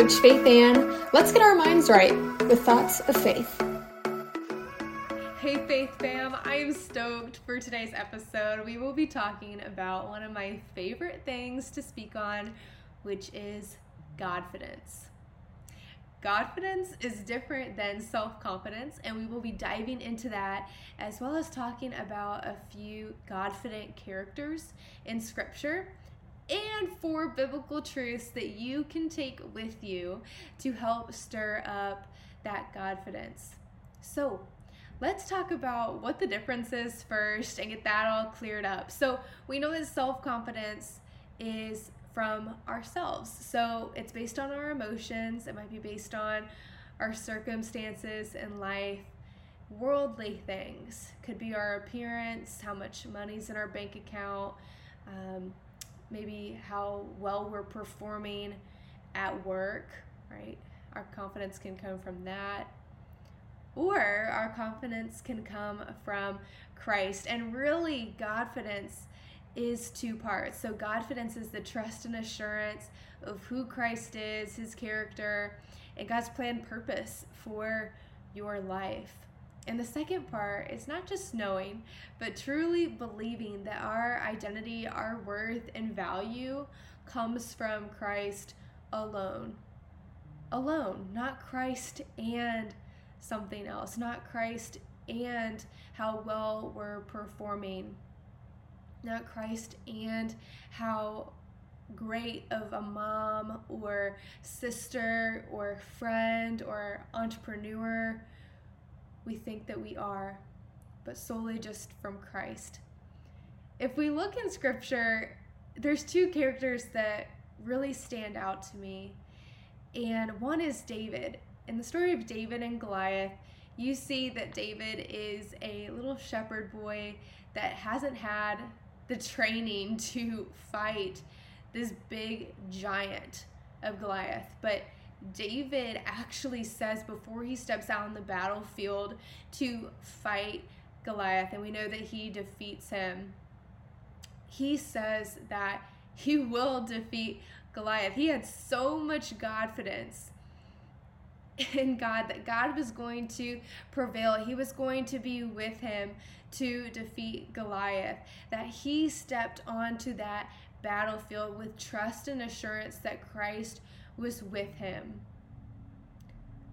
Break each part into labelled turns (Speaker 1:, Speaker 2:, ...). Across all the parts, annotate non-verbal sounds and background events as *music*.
Speaker 1: Coach Faith Ann. Let's get our minds right with thoughts of faith.
Speaker 2: Hey, Faith fam, I am stoked for today's episode. We will be talking about one of my favorite things to speak on, which is Godfidence. Godfidence is different than self confidence, and we will be diving into that as well as talking about a few Godfident characters in Scripture and four biblical truths that you can take with you to help stir up that Godfidence. So, let's talk about what the difference is first and get that all cleared up. So, we know that self confidence is from ourselves. So, it's based on our emotions, it might be based on our circumstances in life. Worldly things could be our appearance, how much money's in our bank account, um, maybe how well we're performing at work, right? Our confidence can come from that. Or our confidence can come from Christ. And really, Godfidence is two parts. So, Godfidence is the trust and assurance of who Christ is, his character, and God's plan purpose for your life. And the second part is not just knowing, but truly believing that our identity, our worth, and value comes from Christ alone. Alone, not Christ and something else, not Christ and how well we're performing, not Christ and how great of a mom or sister or friend or entrepreneur we think that we are, but solely just from Christ. If we look in scripture, there's two characters that really stand out to me. And one is David. In the story of David and Goliath, you see that David is a little shepherd boy that hasn't had the training *laughs* to fight this big giant of Goliath. But David actually says before he steps out on the battlefield to fight Goliath, and we know that he defeats him, he says that he will defeat Goliath. He had so much confidence in God that God was going to prevail. He was going to be with him to defeat Goliath. That he stepped onto that battlefield with trust and assurance that Christ was with him.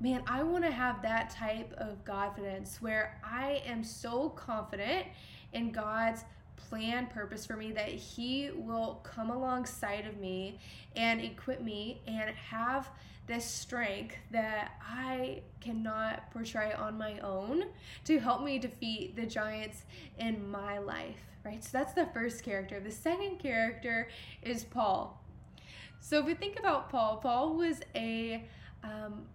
Speaker 2: Man, I want to have that type of confidence where I am so confident in God's plan, purpose for me that He will come alongside of me and equip me and have this strength that I cannot portray on my own to help me defeat the giants in my life, right? So that's the first character. The second character is Paul. So if we think about Paul, Paul was a um,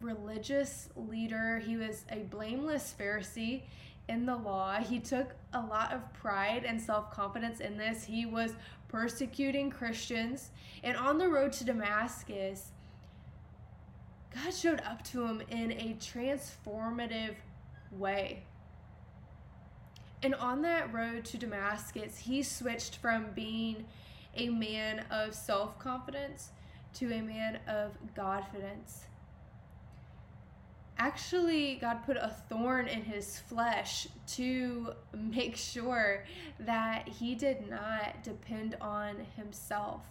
Speaker 2: religious leader. He was a blameless Pharisee in the law. He took a lot of pride and self confidence in this. He was persecuting Christians. And on the road to Damascus, God showed up to him in a transformative way. And on that road to Damascus, he switched from being a man of self confidence to a man of Godfidence. Actually, God put a thorn in his flesh to *laughs* make sure that he did not depend on himself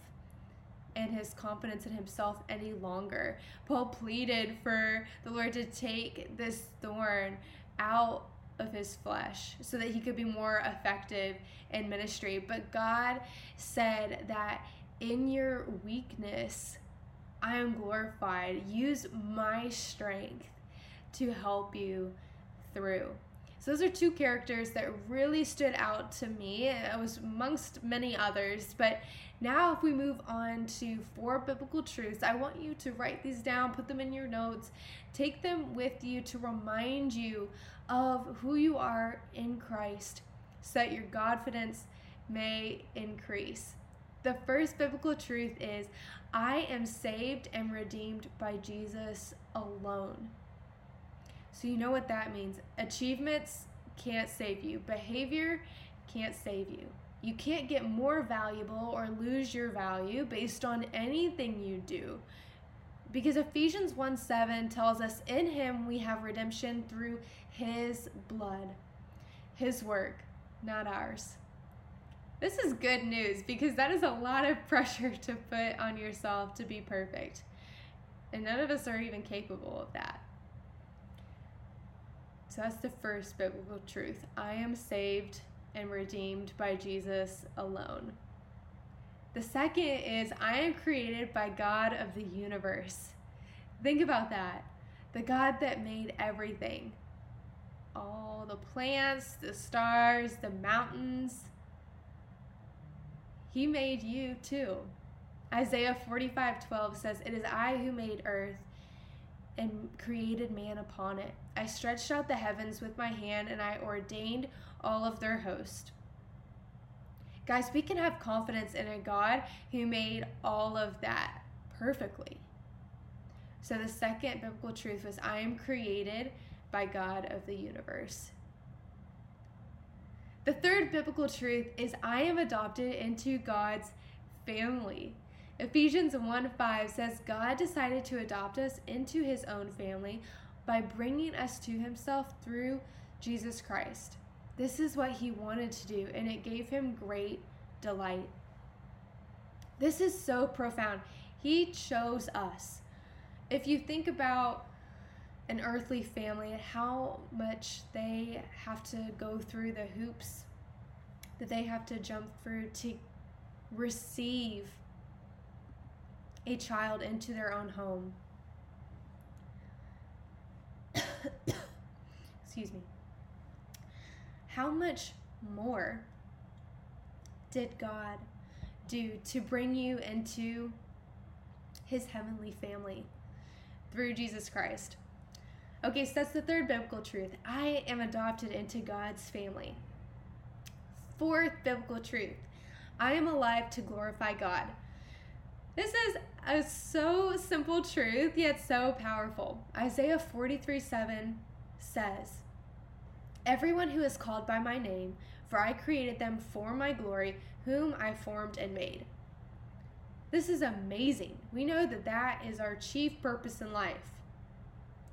Speaker 2: and his confidence in himself any longer. Paul pleaded for the Lord to take this thorn out of his flesh so that he could be more effective in ministry. But God said that in your weakness, I am glorified. Use my strength to help you through. So those are two characters that really stood out to me. It was amongst many others, but now if we move on to four biblical truths, I want you to write these down, put them in your notes, take them with you to remind you of who you are in Christ so that your confidence may increase. The first biblical truth is I am saved and redeemed by Jesus alone. So, you know what that means. Achievements can't save you, behavior can't save you. You can't get more valuable or lose your value based on anything you do. Because Ephesians 1 7 tells us, In him we have redemption through his blood, his work, not ours. This is good news because that is a lot of pressure to put on yourself to be perfect. And none of us are even capable of that. So that's the first biblical truth. I am saved and redeemed by Jesus alone. The second is I am created by God of the universe. Think about that. The God that made everything. All the plants, the stars, the mountains. He made you too. Isaiah 45 12 says, It is I who made earth and created man upon it. I stretched out the heavens with my hand and I ordained all of their host. Guys, we can have confidence in a God who made all of that perfectly. So the second biblical truth was I am created by God of the universe. The third biblical truth is I am adopted into God's family. Ephesians 1 5 says, God decided to adopt us into his own family by bringing us to himself through Jesus Christ. This is what he wanted to do, and it gave him great delight. This is so profound. He chose us. If you think about an earthly family, and how much they have to go through the hoops that they have to jump through to receive a child into their own home. Excuse me. How much more did God do to bring you into his heavenly family through Jesus Christ? Okay, so that's the third biblical truth. I am adopted into God's family. Fourth biblical truth I am alive to glorify God. This is a so simple truth, yet so powerful. Isaiah 43 7 says, Everyone who is called by my name, for I created them for my glory, whom I formed and made. This is amazing. We know that that is our chief purpose in life.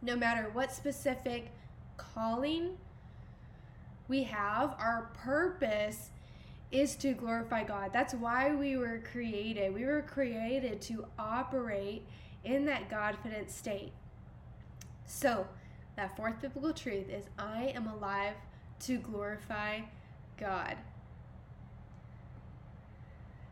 Speaker 2: No matter what specific calling we have, our purpose is to glorify God. That's why we were created. We were created to operate in that Godfident state. So, that fourth biblical truth is I am alive to glorify God.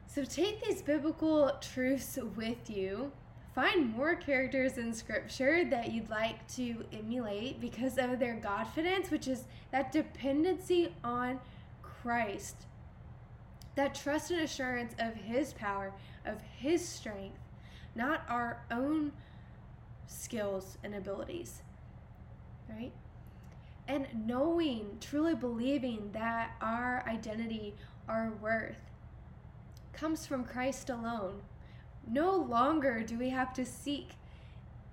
Speaker 2: So, take these biblical truths with you. Find more characters in scripture that you'd like to emulate because of their Godfidence, which is that dependency on Christ that trust and assurance of His power, of His strength, not our own skills and abilities. Right? And knowing, truly believing that our identity, our worth, comes from Christ alone. No longer do we have to seek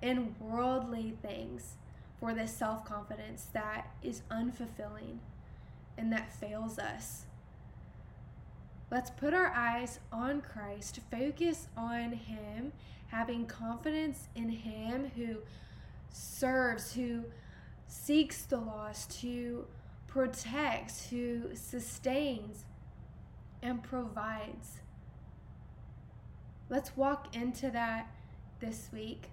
Speaker 2: in worldly things for this self confidence that is unfulfilling and that fails us. Let's put our eyes on Christ, focus on Him, having confidence in Him who serves, who seeks the lost, who protects, who sustains, and provides. Let's walk into that this week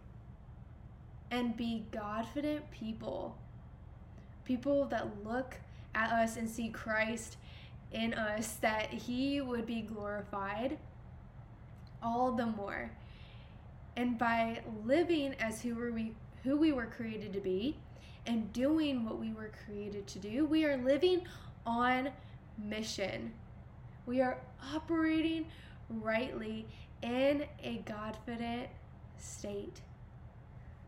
Speaker 2: and be Godfident people. People that look at us and see Christ in us that he would be glorified all the more. And by living as who were we who we were created to be and doing what we were created to do, we are living on mission. We are operating rightly in a Godfident state.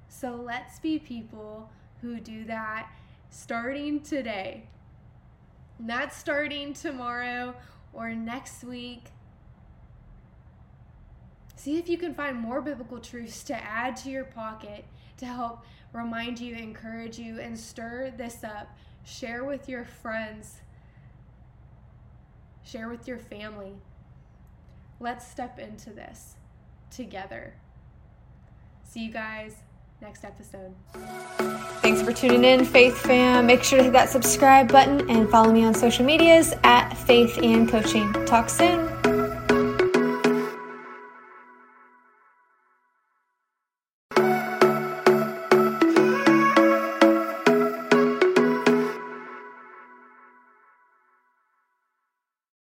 Speaker 2: So let's be people who do that starting today not starting tomorrow or next week. See if you can find more biblical truths to add to your pocket to help remind you, encourage you, and stir this up. Share with your friends, share with your family. Let's step into this together. See you guys next episode.
Speaker 1: Thanks for tuning in, Faith fam. Make sure to hit that subscribe button and follow me on social medias at Faith Ann Coaching. Talk soon.